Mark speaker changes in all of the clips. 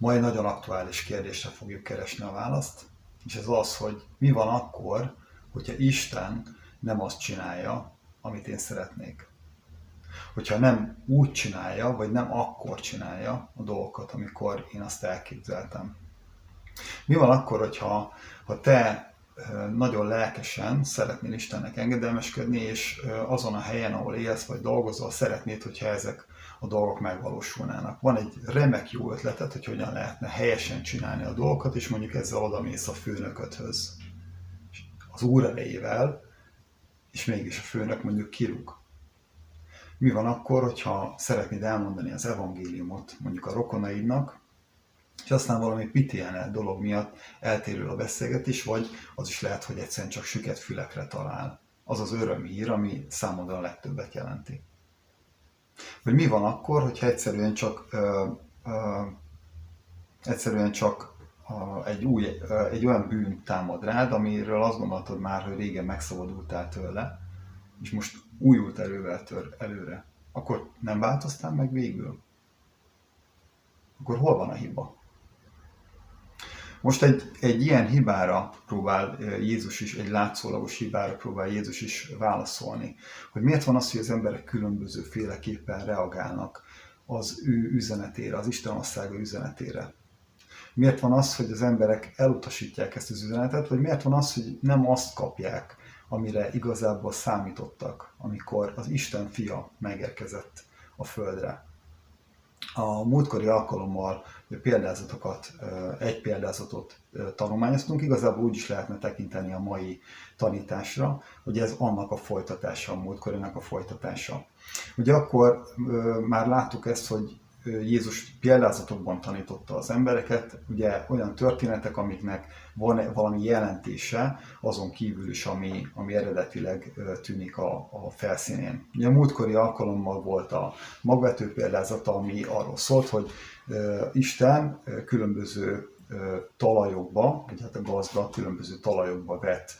Speaker 1: Ma egy nagyon aktuális kérdésre fogjuk keresni a választ, és ez az, hogy mi van akkor, hogyha Isten nem azt csinálja, amit én szeretnék. Hogyha nem úgy csinálja, vagy nem akkor csinálja a dolgokat, amikor én azt elképzeltem. Mi van akkor, hogyha ha te nagyon lelkesen szeretnél Istennek engedelmeskedni, és azon a helyen, ahol élsz vagy dolgozol, szeretnéd, hogyha ezek a dolgok megvalósulnának. Van egy remek jó ötletet, hogy hogyan lehetne helyesen csinálni a dolgokat, és mondjuk ezzel odamész a főnököthöz. Az úr elejével, és mégis a főnök mondjuk kirúg. Mi van akkor, hogyha szeretnéd elmondani az evangéliumot mondjuk a rokonaidnak, és aztán valami pitiánál dolog miatt eltérül a beszélgetés, vagy az is lehet, hogy egyszerűen csak süket fülekre talál. Az az örömhír, ami számodra a legtöbbet jelenti. Vagy mi van akkor, hogyha egyszerűen csak ö, ö, egyszerűen csak egy, új, egy olyan bűn támad rád, amiről azt gondoltad már, hogy régen megszabadultál tőle, és most újult erővel tör előre, akkor nem változtál meg végül? Akkor hol van a hiba? Most egy, egy ilyen hibára próbál Jézus is, egy látszólagos hibára próbál Jézus is válaszolni. Hogy miért van az, hogy az emberek különböző féleképpen reagálnak az ő üzenetére, az Isten országa üzenetére. Miért van az, hogy az emberek elutasítják ezt az üzenetet, vagy miért van az, hogy nem azt kapják, amire igazából számítottak, amikor az Isten fia megérkezett a földre. A múltkori alkalommal példázatokat, egy példázatot tanulmányoztunk, igazából úgy is lehetne tekinteni a mai tanításra, hogy ez annak a folytatása, a múltkorinak a folytatása. Ugye akkor már láttuk ezt, hogy Jézus példázatokban tanította az embereket, ugye olyan történetek, amiknek van valami jelentése, azon kívül is, ami, ami eredetileg tűnik a, a felszínén. Ugye a múltkori alkalommal volt a magvető példázata, ami arról szólt, hogy Isten különböző talajokba, vagy hát a gazda különböző talajokba vett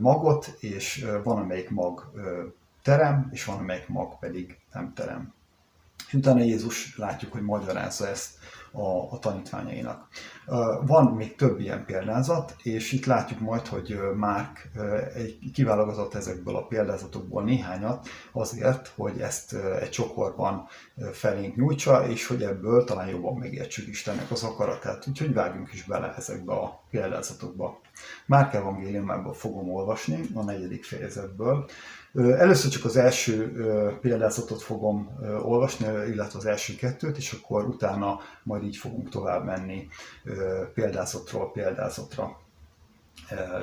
Speaker 1: magot, és van amelyik mag terem, és van amelyik mag pedig nem terem. És utána Jézus látjuk, hogy magyarázza ezt a, a tanítványainak. Van még több ilyen példázat, és itt látjuk majd, hogy Márk kiválogatott ezekből a példázatokból néhányat azért, hogy ezt egy csokorban felénk nyújtsa, és hogy ebből talán jobban megértsük Istennek az akaratát. Úgyhogy vágjunk is bele ezekbe a példázatokba. Márk evangéliumából fogom olvasni, a negyedik fejezetből, Először csak az első példázatot fogom olvasni, illetve az első kettőt, és akkor utána majd így fogunk tovább menni példázatról példázatra,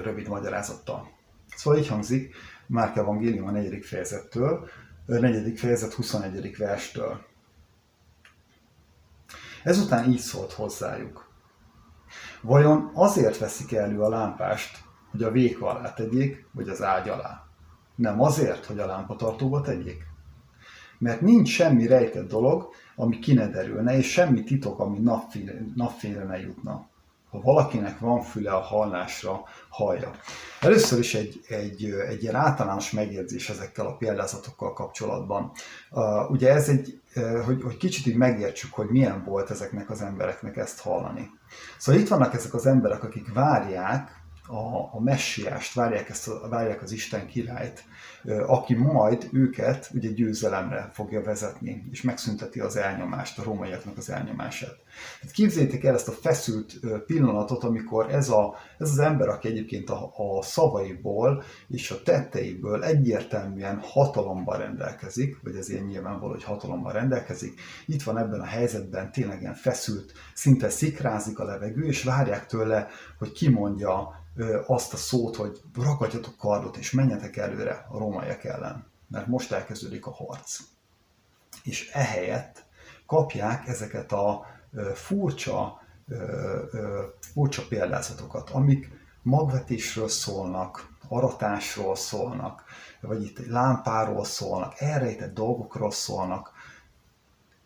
Speaker 1: rövid magyarázattal. Szóval így hangzik Márk Evangélium a negyedik fejezettől, negyedik fejezet 21. verstől. Ezután így szólt hozzájuk. Vajon azért veszik elő a lámpást, hogy a véka alá tegyék, vagy az ágy alá? Nem azért, hogy a lámpatartóba tegyék. Mert nincs semmi rejtett dolog, ami ki ne derülne, és semmi titok, ami napfényre, ne jutna. Ha valakinek van füle a hallásra, hallja. Először is egy, egy, egy ilyen általános megjegyzés ezekkel a példázatokkal kapcsolatban. Uh, ugye ez egy, uh, hogy, hogy kicsit így megértsük, hogy milyen volt ezeknek az embereknek ezt hallani. Szóval itt vannak ezek az emberek, akik várják, a, a messiást, várják, ezt a, várják az Isten királyt, aki majd őket ugye győzelemre fogja vezetni, és megszünteti az elnyomást, a rómaiaknak az elnyomását. Hát képzeljétek el ezt a feszült pillanatot, amikor ez, a, ez az ember, aki egyébként a, a szavaiból és a tetteiből egyértelműen hatalomban rendelkezik, vagy ez ilyen nyilvánvaló, hogy hatalomban rendelkezik, itt van ebben a helyzetben tényleg ilyen feszült, szinte szikrázik a levegő, és várják tőle, hogy kimondja azt a szót, hogy ragadjatok kardot és menjetek előre a rómaiak ellen, mert most elkezdődik a harc. És ehelyett kapják ezeket a furcsa, furcsa példázatokat, amik magvetésről szólnak, aratásról szólnak, vagy itt lámpáról szólnak, elrejtett dolgokról szólnak,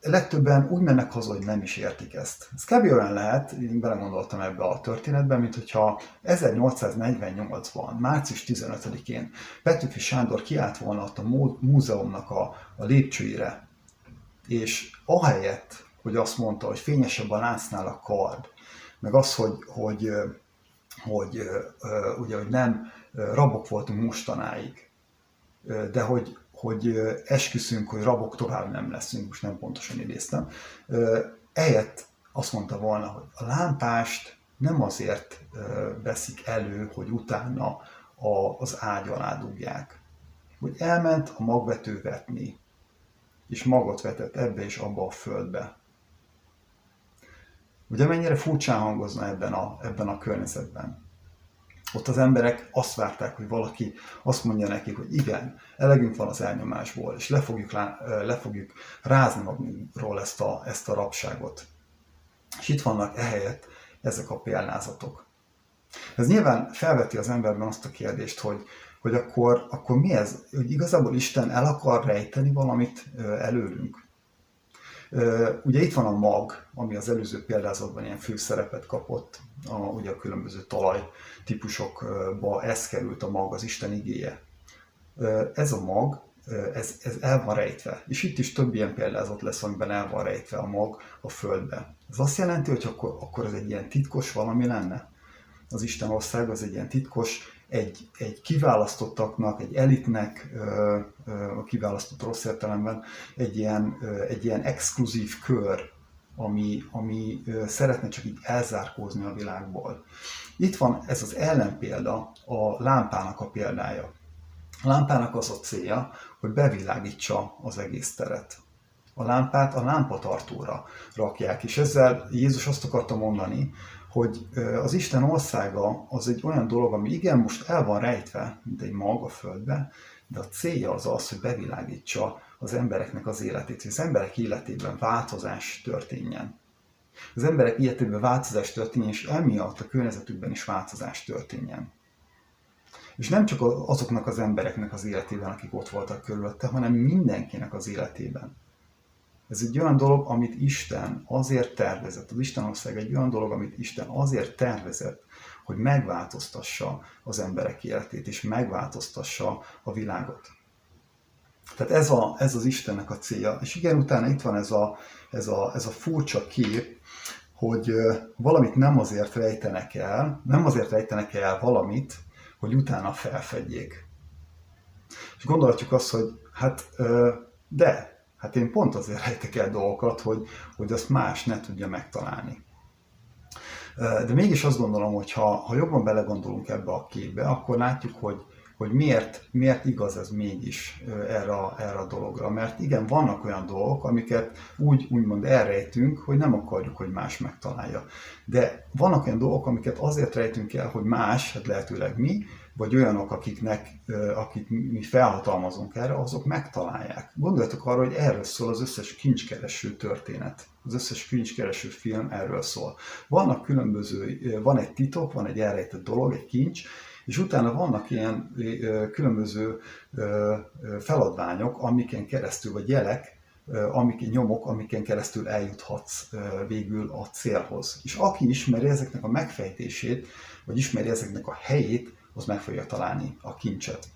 Speaker 1: legtöbben úgy mennek haza, hogy nem is értik ezt. Ez kb. olyan lehet, én belegondoltam ebbe a történetbe, mint hogyha 1848-ban, március 15-én Petőfi Sándor kiállt volna ott a múzeumnak a, a lépcsőire, és ahelyett, hogy azt mondta, hogy fényesebb a láncnál a kard, meg az, hogy, hogy, hogy, ugye, hogy nem rabok voltunk mostanáig, de hogy, hogy esküszünk, hogy rabok tovább nem leszünk, most nem pontosan idéztem. Ehelyett azt mondta volna, hogy a lámpást nem azért veszik elő, hogy utána az ágy alá dugják. Hogy elment a magvető vetni, és magot vetett ebbe és abba a földbe. Ugye mennyire furcsán hangozna ebben a, ebben a környezetben. Ott az emberek azt várták, hogy valaki azt mondja nekik, hogy igen, elegünk van az elnyomásból, és le fogjuk, le fogjuk rázni magunkról ezt a, ezt a rabságot. És itt vannak ehelyett ezek a példázatok. Ez nyilván felveti az emberben azt a kérdést, hogy, hogy akkor, akkor mi ez? Hogy igazából Isten el akar rejteni valamit előlünk? Ugye itt van a mag, ami az előző példázatban ilyen főszerepet kapott, a, ugye a különböző talaj típusokba ez került a mag, az Isten igéje. Ez a mag, ez, ez el van rejtve. És itt is több ilyen példázat lesz, amiben el van rejtve a mag a földbe. Ez azt jelenti, hogy akkor, akkor ez egy ilyen titkos valami lenne? Az Isten ország az egy ilyen titkos, egy, egy kiválasztottaknak, egy elitnek, a kiválasztott rossz értelemben, egy ilyen, egy ilyen exkluzív kör, ami, ami szeretne csak így elzárkózni a világból. Itt van ez az ellenpélda, a lámpának a példája. A lámpának az a célja, hogy bevilágítsa az egész teret. A lámpát a lámpatartóra rakják, és ezzel Jézus azt akarta mondani, hogy az Isten országa az egy olyan dolog, ami igen, most el van rejtve, mint egy mag földbe, de a célja az az, hogy bevilágítsa az embereknek az életét, hogy az emberek életében változás történjen. Az emberek életében változás történjen, és emiatt a környezetükben is változás történjen. És nem csak azoknak az embereknek az életében, akik ott voltak körülötte, hanem mindenkinek az életében. Ez egy olyan dolog, amit Isten azért tervezett. Az Isten ország egy olyan dolog, amit Isten azért tervezett, hogy megváltoztassa az emberek életét, és megváltoztassa a világot. Tehát ez, a, ez az Istennek a célja. És igen, utána itt van ez a, ez a, ez a furcsa kép, hogy valamit nem azért rejtenek el, nem azért rejtenek el valamit, hogy utána felfedjék. És gondolhatjuk azt, hogy hát de, Hát én pont azért rejtek el dolgokat, hogy, hogy azt más ne tudja megtalálni. De mégis azt gondolom, hogy ha, ha jobban belegondolunk ebbe a képbe, akkor látjuk, hogy, hogy miért, miért igaz ez mégis erre, erre a dologra. Mert igen, vannak olyan dolgok, amiket úgy úgymond elrejtünk, hogy nem akarjuk, hogy más megtalálja. De vannak olyan dolgok, amiket azért rejtünk el, hogy más, hát lehetőleg mi, vagy olyanok, akiknek, akik mi felhatalmazunk erre, azok megtalálják. Gondoljatok arra, hogy erről szól az összes kincskereső történet. Az összes kincskereső film erről szól. Vannak különböző, van egy titok, van egy elrejtett dolog, egy kincs, és utána vannak ilyen különböző feladványok, amiken keresztül, vagy jelek, amik nyomok, amiken keresztül eljuthatsz végül a célhoz. És aki ismeri ezeknek a megfejtését, vagy ismeri ezeknek a helyét, az meg fogja találni a kincset.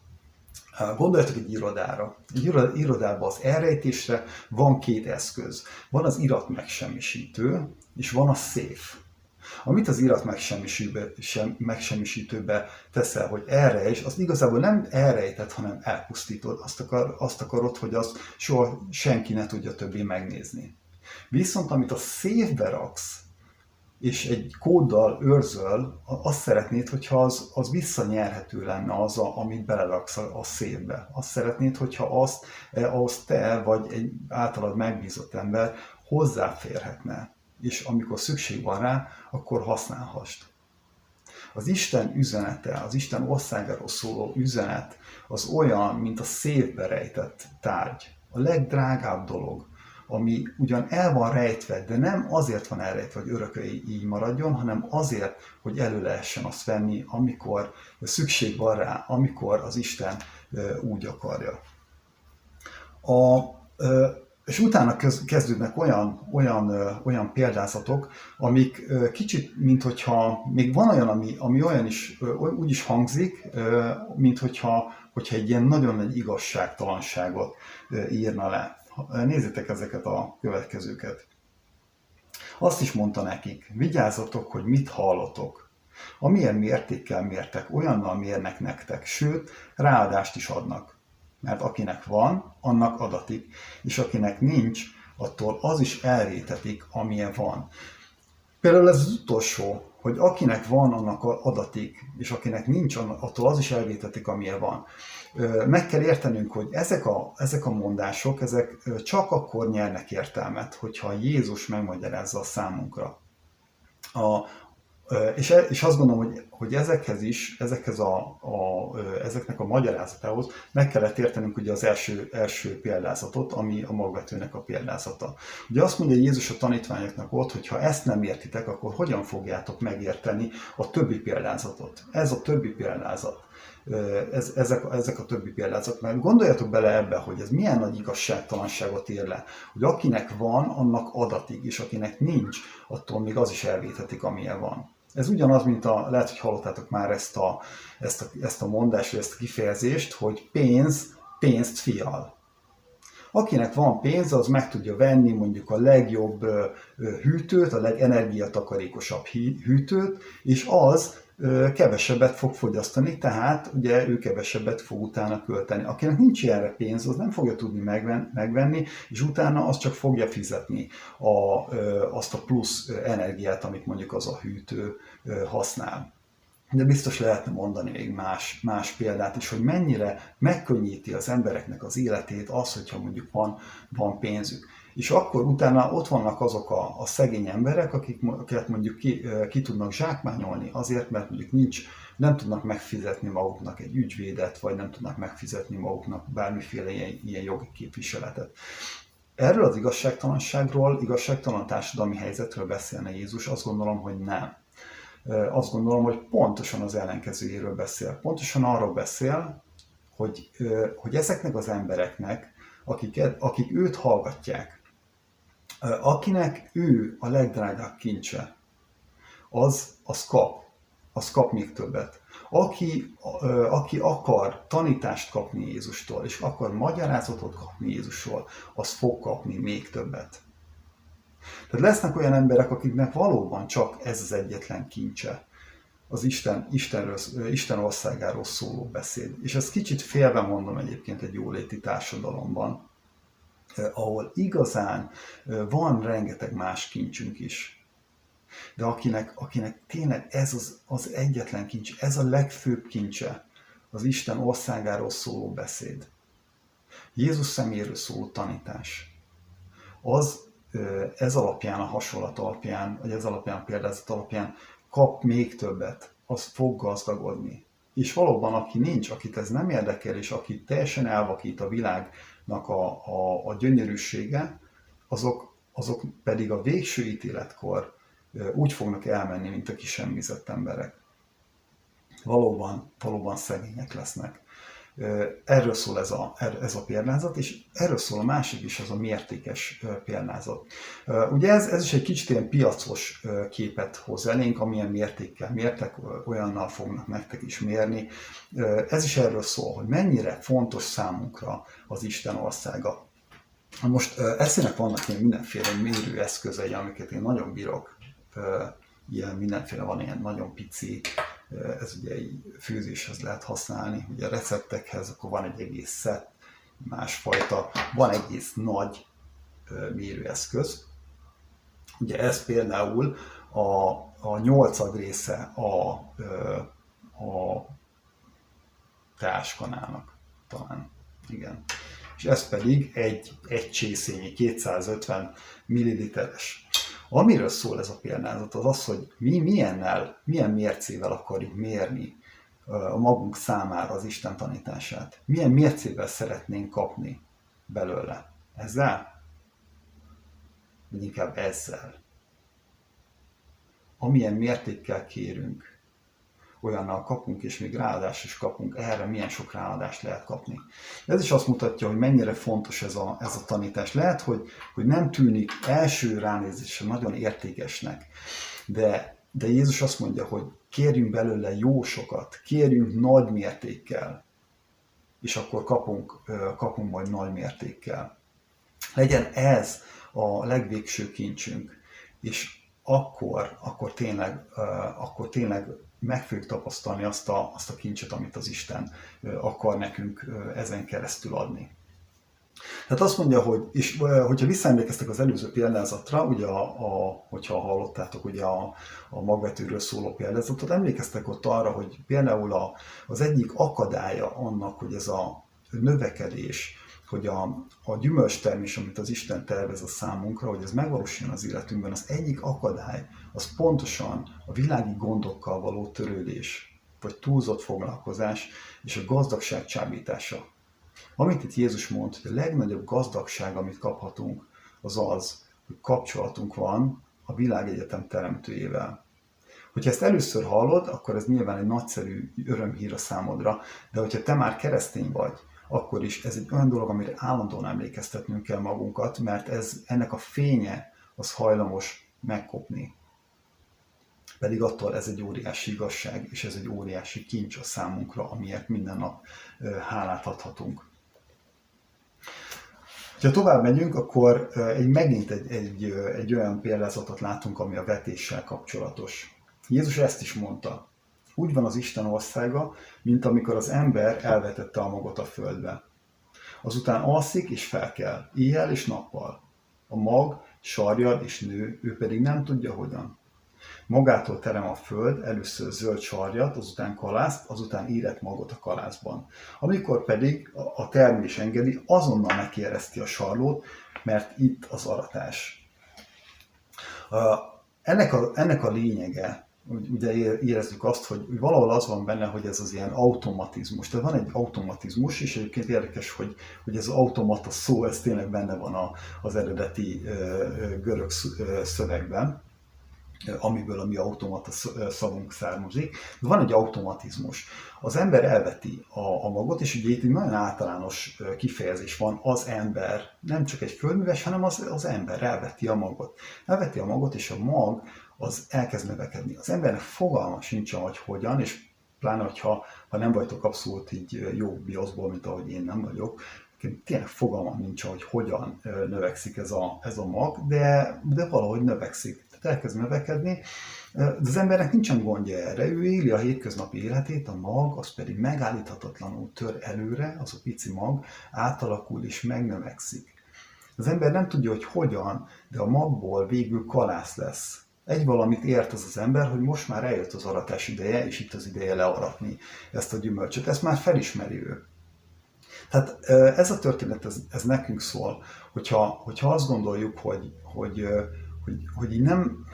Speaker 1: Gondoljatok egy irodára. Egy irodában az elrejtésre van két eszköz. Van az irat megsemmisítő, és van a széf. Amit az irat megsemmisítőbe teszel, hogy elrejts, az igazából nem elrejtett, hanem elpusztítod. Azt, akar, azt akarod, hogy az soha senki ne tudja többé megnézni. Viszont amit a széfbe raksz, és egy kóddal őrzöl, azt szeretnéd, hogyha az, az visszanyerhető lenne az, a, amit beleraksz a, a szépbe. Azt szeretnéd, hogyha azt, eh, ahhoz te vagy egy általad megbízott ember hozzáférhetne, és amikor szükség van rá, akkor használhast. Az Isten üzenete, az Isten országáról szóló üzenet az olyan, mint a szépbe rejtett tárgy. A legdrágább dolog, ami ugyan el van rejtve, de nem azért van elrejtve, hogy örökre így maradjon, hanem azért, hogy elő lehessen azt venni, amikor szükség van rá, amikor az Isten úgy akarja. A, és utána kezdődnek olyan, olyan, olyan példázatok, amik kicsit, mint hogyha, még van olyan, ami, ami olyan is, úgy is hangzik, mint hogyha, hogyha egy ilyen nagyon nagy igazságtalanságot írna le. Nézzétek ezeket a következőket. Azt is mondta nekik, vigyázzatok, hogy mit hallotok. Amilyen mértékkel mértek, olyannal mérnek nektek, sőt, ráadást is adnak. Mert akinek van, annak adatik, és akinek nincs, attól az is elrétetik, amilyen van. Például ez az utolsó, hogy akinek van, annak adatik, és akinek nincs, attól az is elvétetik, amilyen van. Meg kell értenünk, hogy ezek a, ezek a mondások, ezek csak akkor nyernek értelmet, hogyha Jézus megmagyarázza a számunkra. A, és, e, és azt gondolom, hogy, hogy ezekhez is, ezekhez a, a, ezeknek a magyarázatához meg kellett értenünk ugye az első, első példázatot, ami a magvetőnek a példázata. Ugye azt mondja Jézus a tanítványoknak ott, hogy ha ezt nem értitek, akkor hogyan fogjátok megérteni a többi példázatot. Ez a többi példázat. Ez, ezek, ezek a többi példázat. Mert gondoljatok bele ebbe, hogy ez milyen nagy igazságtalanságot ér le, hogy akinek van, annak adatig, és akinek nincs, attól még az is elvéthetik, amilyen van. Ez ugyanaz, mint a, lehet, hogy hallottátok már ezt a, ezt a, ezt a mondást, vagy ezt a kifejezést, hogy pénz pénzt fial. Akinek van pénz, az meg tudja venni mondjuk a legjobb hűtőt, a legenergiatakarékosabb hűtőt, és az kevesebbet fog fogyasztani, tehát ugye ő kevesebbet fog utána költeni. Akinek nincs ilyenre pénz, az nem fogja tudni megvenni, és utána azt csak fogja fizetni a, azt a plusz energiát, amit mondjuk az a hűtő használ. De biztos lehetne mondani még más, más példát is, hogy mennyire megkönnyíti az embereknek az életét az, hogyha mondjuk van, van pénzük és akkor utána ott vannak azok a, a szegény emberek, akik, akiket mondjuk ki, ki tudnak zsákmányolni azért, mert mondjuk nincs, nem tudnak megfizetni maguknak egy ügyvédet, vagy nem tudnak megfizetni maguknak bármiféle ilyen, ilyen jogi képviseletet. Erről az igazságtalanságról, igazságtalan társadalmi helyzetről beszélne Jézus, azt gondolom, hogy nem. Azt gondolom, hogy pontosan az ellenkezőjéről beszél. Pontosan arról beszél, hogy, hogy ezeknek az embereknek, akik, akik őt hallgatják, Akinek ő a legdrágább kincse, az, az kap, az kap még többet. Aki, aki akar tanítást kapni Jézustól, és akar magyarázatot kapni Jézusról, az fog kapni még többet. Tehát lesznek olyan emberek, akiknek valóban csak ez az egyetlen kincse, az Isten, Istenről, Isten országáról szóló beszéd. És ezt kicsit félve mondom egyébként egy jóléti társadalomban, ahol igazán eh, van rengeteg más kincsünk is. De akinek, akinek tényleg ez az, az egyetlen kincs, ez a legfőbb kincse, az Isten országáról szóló beszéd. Jézus szeméről szóló tanítás. Az eh, ez alapján, a hasonlat alapján, vagy ez alapján, a példázat alapján kap még többet, az fog gazdagodni. És valóban, aki nincs, akit ez nem érdekel, és aki teljesen elvakít a világ a, a, a gyönyörűsége, azok, azok pedig a végső ítéletkor úgy fognak elmenni, mint a kisemmizett emberek. Valóban, valóban szegények lesznek. Erről szól ez a, ez a példázat, és erről szól a másik is, az a mértékes példázat. Ugye ez, ez is egy kicsit ilyen piacos képet hoz elénk, amilyen mértékkel mértek, olyannal fognak nektek is mérni. Ez is erről szól, hogy mennyire fontos számunkra az Isten országa. Most eszének vannak ilyen mindenféle mérőeszközei, amiket én nagyon bírok. Ilyen mindenféle van ilyen nagyon pici, ez ugye egy főzéshez lehet használni, ugye a receptekhez, akkor van egy egész szett, másfajta, van egész nagy mérőeszköz. Ugye ez például a, a nyolcad része a, a táskanának talán. Igen. És ez pedig egy, egy csészényi 250 milliliteres Amiről szól ez a példázat, az az, hogy mi milyennel, milyen mércével akarjuk mérni a magunk számára az Isten tanítását. Milyen mércével szeretnénk kapni belőle. Ezzel? Vagy inkább ezzel. Amilyen mértékkel kérünk, olyannal kapunk, és még ráadást is kapunk, erre milyen sok ráadást lehet kapni. Ez is azt mutatja, hogy mennyire fontos ez a, ez a tanítás. Lehet, hogy, hogy nem tűnik első ránézésre nagyon értékesnek, de, de Jézus azt mondja, hogy kérjünk belőle jó sokat, kérjünk nagy mértékkel, és akkor kapunk, kapunk majd nagy mértékkel. Legyen ez a legvégső kincsünk. és akkor, akkor tényleg, akkor tényleg meg fogjuk tapasztalni azt a, azt a kincset, amit az Isten akar nekünk ezen keresztül adni. Tehát azt mondja, hogy, és hogyha visszaemlékeztek az előző példázatra, ugye a, a, hogyha hallottátok ugye a, a magvetőről szóló példázatot, emlékeztek ott arra, hogy például a, az egyik akadálya annak, hogy ez a növekedés, hogy a, a gyümölcstermés, amit az Isten tervez a számunkra, hogy ez megvalósuljon az életünkben, az egyik akadály, az pontosan a világi gondokkal való törődés, vagy túlzott foglalkozás és a gazdagság csábítása. Amit itt Jézus mond, hogy a legnagyobb gazdagság, amit kaphatunk, az az, hogy kapcsolatunk van a világegyetem teremtőjével. Hogyha ezt először hallod, akkor ez nyilván egy nagyszerű örömhír a számodra, de hogyha te már keresztény vagy, akkor is ez egy olyan dolog, amire állandóan emlékeztetnünk kell magunkat, mert ez, ennek a fénye az hajlamos megkopni. Pedig attól ez egy óriási igazság, és ez egy óriási kincs a számunkra, amiért minden nap hálát adhatunk. Ha tovább megyünk, akkor egy, megint egy, egy, egy olyan példázatot látunk, ami a vetéssel kapcsolatos. Jézus ezt is mondta. Úgy van az Isten országa, mint amikor az ember elvetette a magot a földbe. Azután alszik és felkel, éjjel és nappal. A mag sarjad és nő, ő pedig nem tudja hogyan. Magától terem a föld először zöld sarjat, azután kalászt, azután érett magot a kalászban. Amikor pedig a termés engedi, azonnal megkérezti a sarlót, mert itt az aratás. Ennek a, ennek a lényege, ugye érezzük azt, hogy valahol az van benne, hogy ez az ilyen automatizmus. Tehát van egy automatizmus, és egyébként érdekes, hogy, hogy ez az automata szó, ez tényleg benne van a, az eredeti görög szövegben amiből a mi automata szavunk származik. De van egy automatizmus. Az ember elveti a, a magot, és ugye itt egy nagyon általános kifejezés van, az ember, nem csak egy földműves, hanem az, az ember elveti a magot. Elveti a magot, és a mag az elkezd növekedni. Az embernek fogalma sincs, hogy hogyan, és pláne, hogyha ha nem vagytok abszolút így jó bioszból, mint ahogy én nem vagyok, tényleg fogalmam nincs, hogy hogyan növekszik ez a, ez a mag, de, de valahogy növekszik. Elkezd növekedni, de az embernek nincsen gondja erre, ő éli a hétköznapi életét, a mag, az pedig megállíthatatlanul tör előre, az a pici mag átalakul és megnövekszik. Az ember nem tudja, hogy hogyan, de a magból végül kalász lesz egy valamit ért az az ember, hogy most már eljött az aratás ideje, és itt az ideje learatni ezt a gyümölcsöt. Ezt már felismeri ő. Tehát ez a történet, ez, ez nekünk szól, hogyha, hogyha azt gondoljuk, hogy, hogy, hogy, hogy így nem,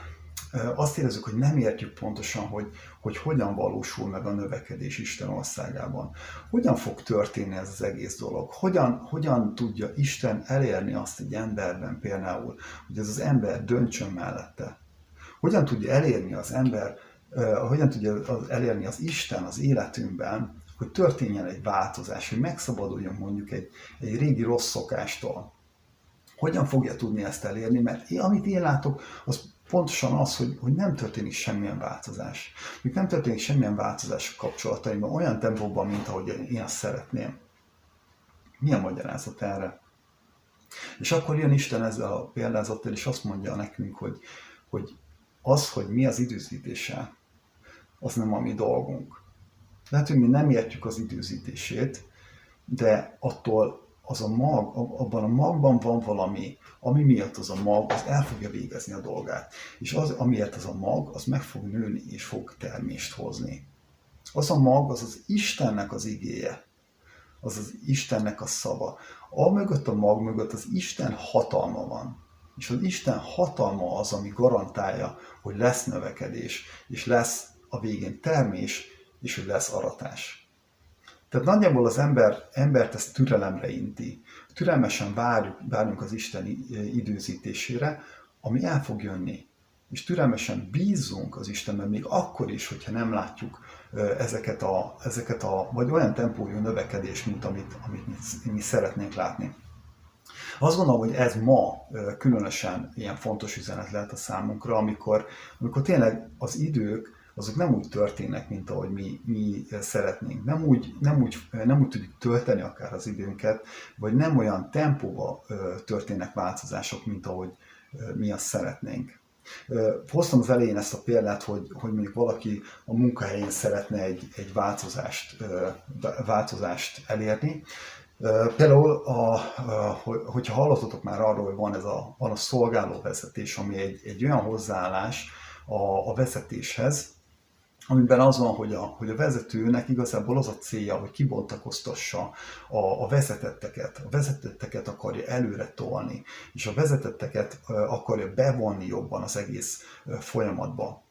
Speaker 1: azt érezzük, hogy nem értjük pontosan, hogy, hogy hogyan valósul meg a növekedés Isten országában. Hogyan fog történni ez az egész dolog? Hogyan, hogyan tudja Isten elérni azt egy emberben például, hogy ez az ember döntsön mellette? hogyan tudja elérni az ember, hogyan tudja elérni az Isten az életünkben, hogy történjen egy változás, hogy megszabaduljon mondjuk egy, egy régi rossz szokástól. Hogyan fogja tudni ezt elérni? Mert amit én látok, az pontosan az, hogy, hogy nem történik semmilyen változás. Még nem történik semmilyen változás a kapcsolataimban olyan tempóban, mint ahogy én azt szeretném. Mi a magyarázat erre? És akkor jön Isten ezzel a példázattal, és azt mondja nekünk, hogy, hogy az, hogy mi az időzítése, az nem a mi dolgunk. Lehet, hogy mi nem értjük az időzítését, de attól az a mag, abban a magban van valami, ami miatt az a mag, az el fogja végezni a dolgát. És az, amiért az a mag, az meg fog nőni és fog termést hozni. Az a mag, az az Istennek az igéje. Az az Istennek a szava. A mögött a mag mögött az Isten hatalma van. És az Isten hatalma az, ami garantálja, hogy lesz növekedés, és lesz a végén termés, és hogy lesz aratás. Tehát nagyjából az ember, embert ezt türelemre inti. Türelmesen várjuk, várjunk az Isten időzítésére, ami el fog jönni. És türelmesen bízzunk az Istenben, még akkor is, hogyha nem látjuk ezeket a, ezeket a vagy olyan tempójú növekedés, mint amit, amit mi, szeretnénk látni. Azt gondolom, hogy ez ma különösen ilyen fontos üzenet lehet a számunkra, amikor, amikor tényleg az idők azok nem úgy történnek, mint ahogy mi, mi szeretnénk. Nem úgy, nem, úgy, nem úgy tudjuk tölteni akár az időnket, vagy nem olyan tempóba történnek változások, mint ahogy mi azt szeretnénk. Hoztam az elején ezt a példát, hogy, hogy mondjuk valaki a munkahelyén szeretne egy, egy változást, változást elérni. Például, a, a, hogyha hallottatok már arról, hogy van ez a, van a szolgálóvezetés, ami egy, egy olyan hozzáállás a, a vezetéshez, amiben az van, hogy a, hogy a vezetőnek igazából az a célja, hogy kibontakoztassa a, a vezetetteket. A vezetetteket akarja előre tolni, és a vezetetteket akarja bevonni jobban az egész folyamatba.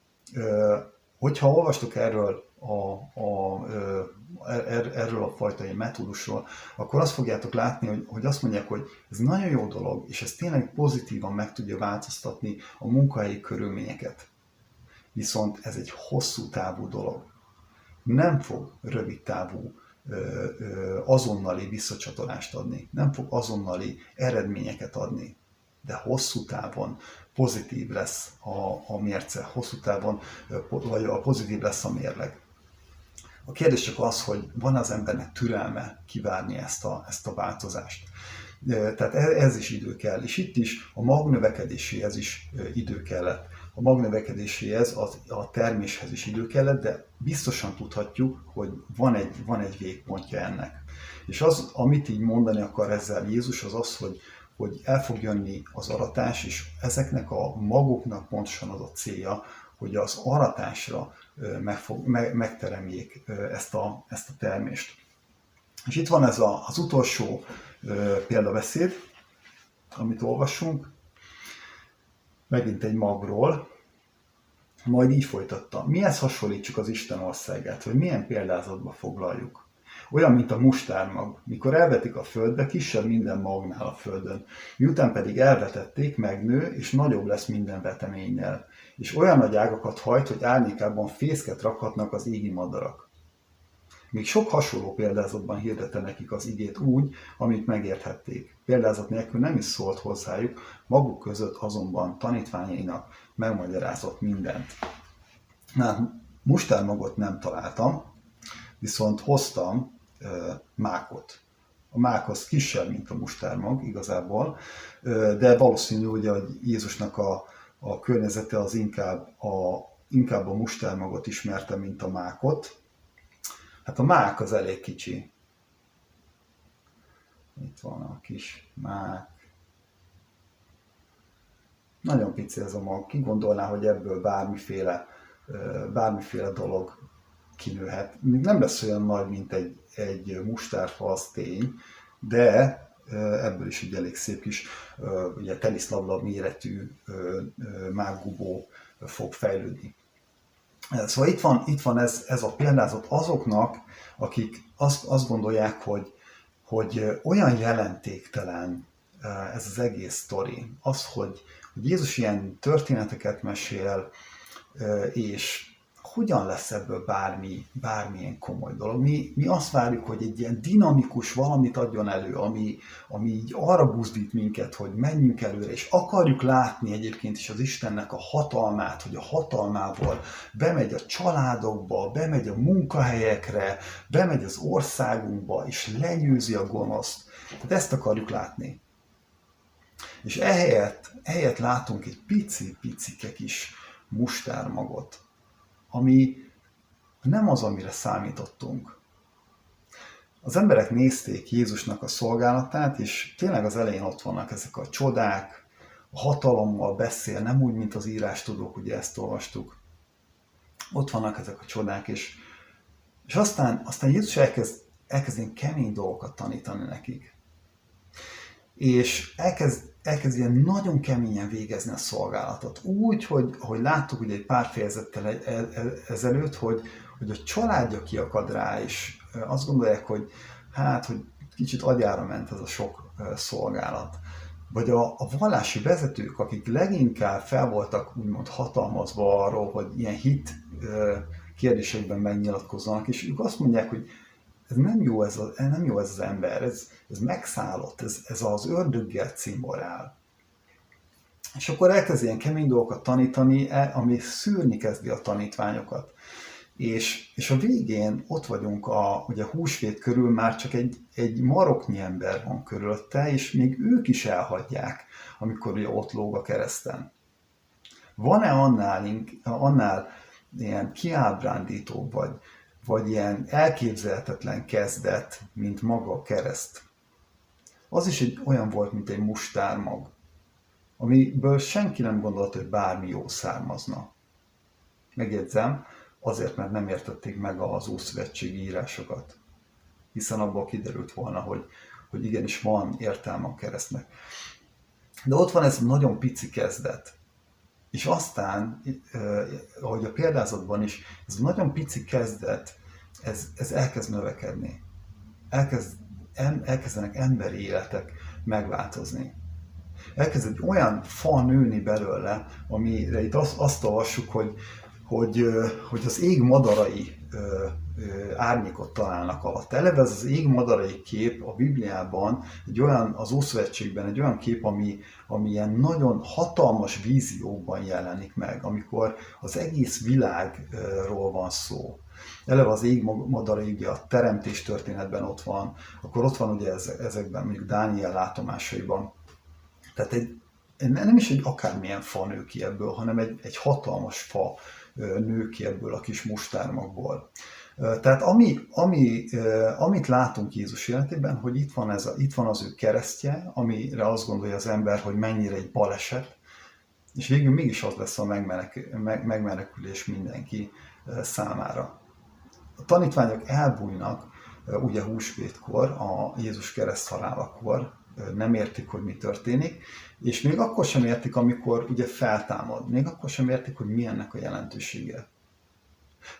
Speaker 1: Hogyha olvastok erről a, a, er, erről a fajta metódusról, akkor azt fogjátok látni, hogy, hogy azt mondják, hogy ez nagyon jó dolog, és ez tényleg pozitívan meg tudja változtatni a munkahelyi körülményeket viszont ez egy hosszú távú dolog. Nem fog rövid távú azonnali visszacsatolást adni, nem fog azonnali eredményeket adni, de hosszú távon pozitív lesz a, a mérce, hosszú távon vagy a pozitív lesz a mérleg. A kérdés csak az, hogy van az embernek türelme kivárni ezt a, ezt a változást. Tehát e, ez is idő kell, és itt is a magnövekedéséhez is idő kellett a magnövekedéséhez, az, a terméshez is idő kellett, de biztosan tudhatjuk, hogy van egy, van egy végpontja ennek. És az, amit így mondani akar ezzel Jézus, az az, hogy, hogy el fog jönni az aratás, és ezeknek a maguknak pontosan az a célja, hogy az aratásra megfog, meg, megteremjék ezt a, ezt a termést. És itt van ez a, az utolsó példabeszéd, amit olvasunk, megint egy magról, majd így folytatta. Mihez hasonlítsuk az Isten országát, vagy milyen példázatba foglaljuk? Olyan, mint a mustármag, mikor elvetik a földbe, kisebb minden magnál a földön. Miután pedig elvetették, megnő, és nagyobb lesz minden veteménynél. És olyan nagy ágakat hajt, hogy árnyékában fészket rakhatnak az égi madarak. Még sok hasonló példázatban hirdette nekik az igét úgy, amit megérthették. Példázat nélkül nem is szólt hozzájuk, maguk között azonban tanítványainak megmagyarázott mindent. Na, mustármagot nem találtam, viszont hoztam ö, mákot. A mák az kisebb, mint a mustármag igazából, ö, de valószínű, ugye, hogy Jézusnak a, a környezete az inkább a, inkább a mustármagot ismerte, mint a mákot, Hát a mák az elég kicsi. Itt van a kis mák. Nagyon pici ez a mag. Ki gondolná, hogy ebből bármiféle, bármiféle dolog kinőhet. Még nem lesz olyan nagy, mint egy, egy mustárfa, az tény, de ebből is egy elég szép kis, ugye teniszlabda méretű mággubó fog fejlődni. Szóval itt van, itt van ez, ez a példázat azoknak, akik azt, azt gondolják, hogy, hogy olyan jelentéktelen ez az egész sztori. Az, hogy, hogy Jézus ilyen történeteket mesél, és hogyan lesz ebből bármi, bármilyen komoly dolog. Mi, mi azt várjuk, hogy egy ilyen dinamikus valamit adjon elő, ami, ami így arra buzdít minket, hogy menjünk előre, és akarjuk látni egyébként is az Istennek a hatalmát, hogy a hatalmából bemegy a családokba, bemegy a munkahelyekre, bemegy az országunkba, és lenyűzi a gonoszt. Tehát ezt akarjuk látni. És ehelyett, ehelyett látunk egy pici-picike kis mustármagot, ami nem az, amire számítottunk. Az emberek nézték Jézusnak a szolgálatát, és tényleg az elején ott vannak ezek a csodák, a hatalommal beszél, nem úgy, mint az írás tudók, ugye ezt olvastuk. Ott vannak ezek a csodák, és, és aztán, aztán Jézus elkezd, elkezd kemény dolgokat tanítani nekik. És elkezd elkezd ilyen nagyon keményen végezni a szolgálatot. Úgy, hogy, ahogy láttuk ugye egy pár fejezettel e, e, e, ezelőtt, hogy, hogy a családja kiakad rá, és azt gondolják, hogy hát, hogy kicsit agyára ment ez a sok szolgálat. Vagy a, a vallási vezetők, akik leginkább fel voltak úgymond hatalmazva arról, hogy ilyen hit kérdésekben megnyilatkozzanak, és ők azt mondják, hogy ez nem jó ez, a, nem jó ez az ember, ez, ez megszállott, ez, ez az ördöggel cimborál. És akkor elkezd ilyen kemény dolgokat tanítani, e, ami szűrni kezdi a tanítványokat. És, és a végén ott vagyunk, a, ugye a húsvét körül már csak egy, egy maroknyi ember van körülötte, és még ők is elhagyják, amikor ugye ott lóg a kereszten. Van-e annál, annál ilyen kiábrándító, vagy, vagy ilyen elképzelhetetlen kezdet, mint maga a kereszt? Az is egy olyan volt, mint egy mustármag, amiből senki nem gondolta, hogy bármi jó származna. Megjegyzem, azért, mert nem értették meg az Ószövetségi írásokat. Hiszen abból kiderült volna, hogy, hogy igenis van értelme a keresztnek. De ott van ez nagyon pici kezdet. És aztán, ahogy a példázatban is, ez a nagyon pici kezdet, ez, ez elkezd növekedni. Elkezd, elkezdenek emberi életek megváltozni. Elkezd egy olyan fa nőni belőle, amire itt azt, azt olvassuk, hogy, hogy, hogy az ég madarai árnyékot találnak alatt. Eleve ez az ég madarai kép a Bibliában egy olyan, az Ószövetségben egy olyan kép, ami, ami ilyen nagyon hatalmas vízióban jelenik meg, amikor az egész világról van szó. Eleve az ég madarai ugye a teremtés történetben ott van, akkor ott van ugye ezekben, mondjuk Dániel látomásaiban. Tehát egy, nem is egy akármilyen fa nő ki ebből, hanem egy, egy hatalmas fa nő ki ebből a kis mustármagból. Tehát ami, ami, amit látunk Jézus életében, hogy itt van, ez a, itt van az ő keresztje, amire azt gondolja az ember, hogy mennyire egy baleset, és végül mégis az lesz a megmenek, meg, megmenekülés mindenki számára. A tanítványok elbújnak ugye húsvétkor, a Jézus kereszt halálakor, nem értik, hogy mi történik, és még akkor sem értik, amikor ugye feltámad, még akkor sem értik, hogy mi ennek a jelentősége.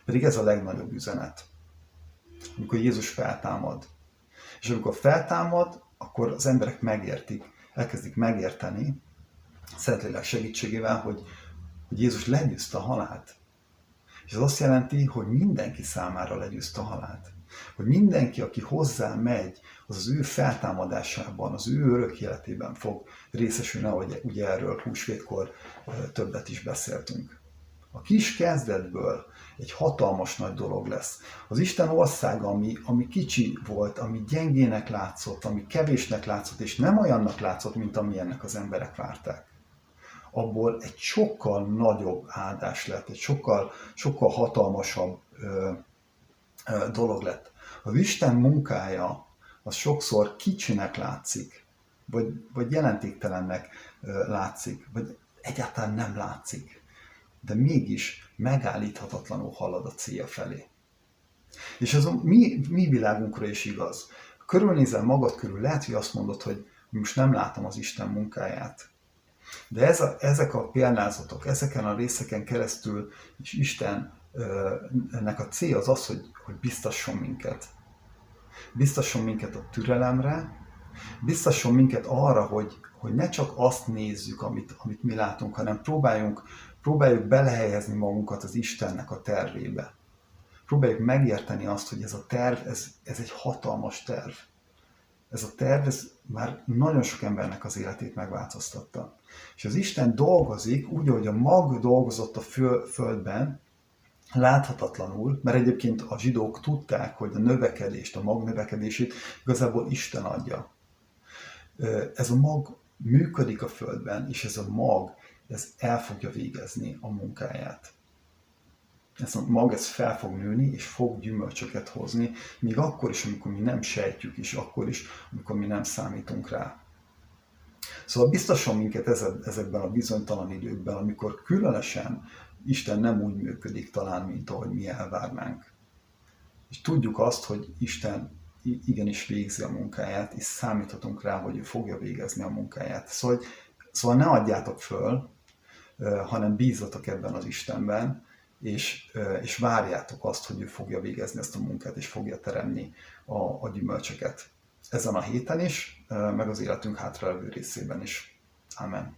Speaker 1: Pedig ez a legnagyobb üzenet. Amikor Jézus feltámad. És amikor feltámad, akkor az emberek megértik, elkezdik megérteni, Szentlélek segítségével, hogy, hogy Jézus legyőzte a halált. És ez azt jelenti, hogy mindenki számára legyőzte a halált. Hogy mindenki, aki hozzá megy, az az ő feltámadásában, az ő örök életében fog részesülni, ahogy ugye erről húsvétkor többet is beszéltünk. A kis kezdetből egy hatalmas nagy dolog lesz. Az Isten országa, ami, ami kicsi volt, ami gyengének látszott, ami kevésnek látszott, és nem olyannak látszott, mint amilyennek az emberek várták abból egy sokkal nagyobb áldás lett, egy sokkal, sokkal hatalmasabb ö, ö, dolog lett. Az Isten munkája az sokszor kicsinek látszik, vagy, vagy jelentéktelennek látszik, vagy egyáltalán nem látszik, de mégis megállíthatatlanul halad a célja felé. És ez a mi, mi világunkra is igaz. Körülnézel magad körül, lehet, hogy azt mondod, hogy most nem látom az Isten munkáját. De ez a, ezek a példázatok, ezeken a részeken keresztül és Isten ennek a cél az az, hogy, hogy biztasson minket biztasson minket a türelemre, biztasson minket arra, hogy, hogy ne csak azt nézzük, amit, amit mi látunk, hanem próbáljunk, próbáljuk belehelyezni magunkat az Istennek a tervébe. Próbáljuk megérteni azt, hogy ez a terv, ez, ez egy hatalmas terv. Ez a terv, ez már nagyon sok embernek az életét megváltoztatta. És az Isten dolgozik úgy, hogy a mag dolgozott a földben, láthatatlanul, mert egyébként a zsidók tudták, hogy a növekedést, a mag növekedését igazából Isten adja. Ez a mag működik a Földben, és ez a mag, ez el fogja végezni a munkáját. Ez a mag, ez fel fog nőni, és fog gyümölcsöket hozni, még akkor is, amikor mi nem sejtjük, és akkor is, amikor mi nem számítunk rá. Szóval biztosan minket ezekben a bizonytalan időkben, amikor különösen Isten nem úgy működik talán, mint ahogy mi elvárnánk. És tudjuk azt, hogy Isten igenis végzi a munkáját, és számíthatunk rá, hogy ő fogja végezni a munkáját. Szóval, szóval ne adjátok föl, hanem bízatok ebben az Istenben, és, és várjátok azt, hogy ő fogja végezni ezt a munkát, és fogja teremni a, a gyümölcsöket. Ezen a héten is, meg az életünk hátralévő részében is. Amen.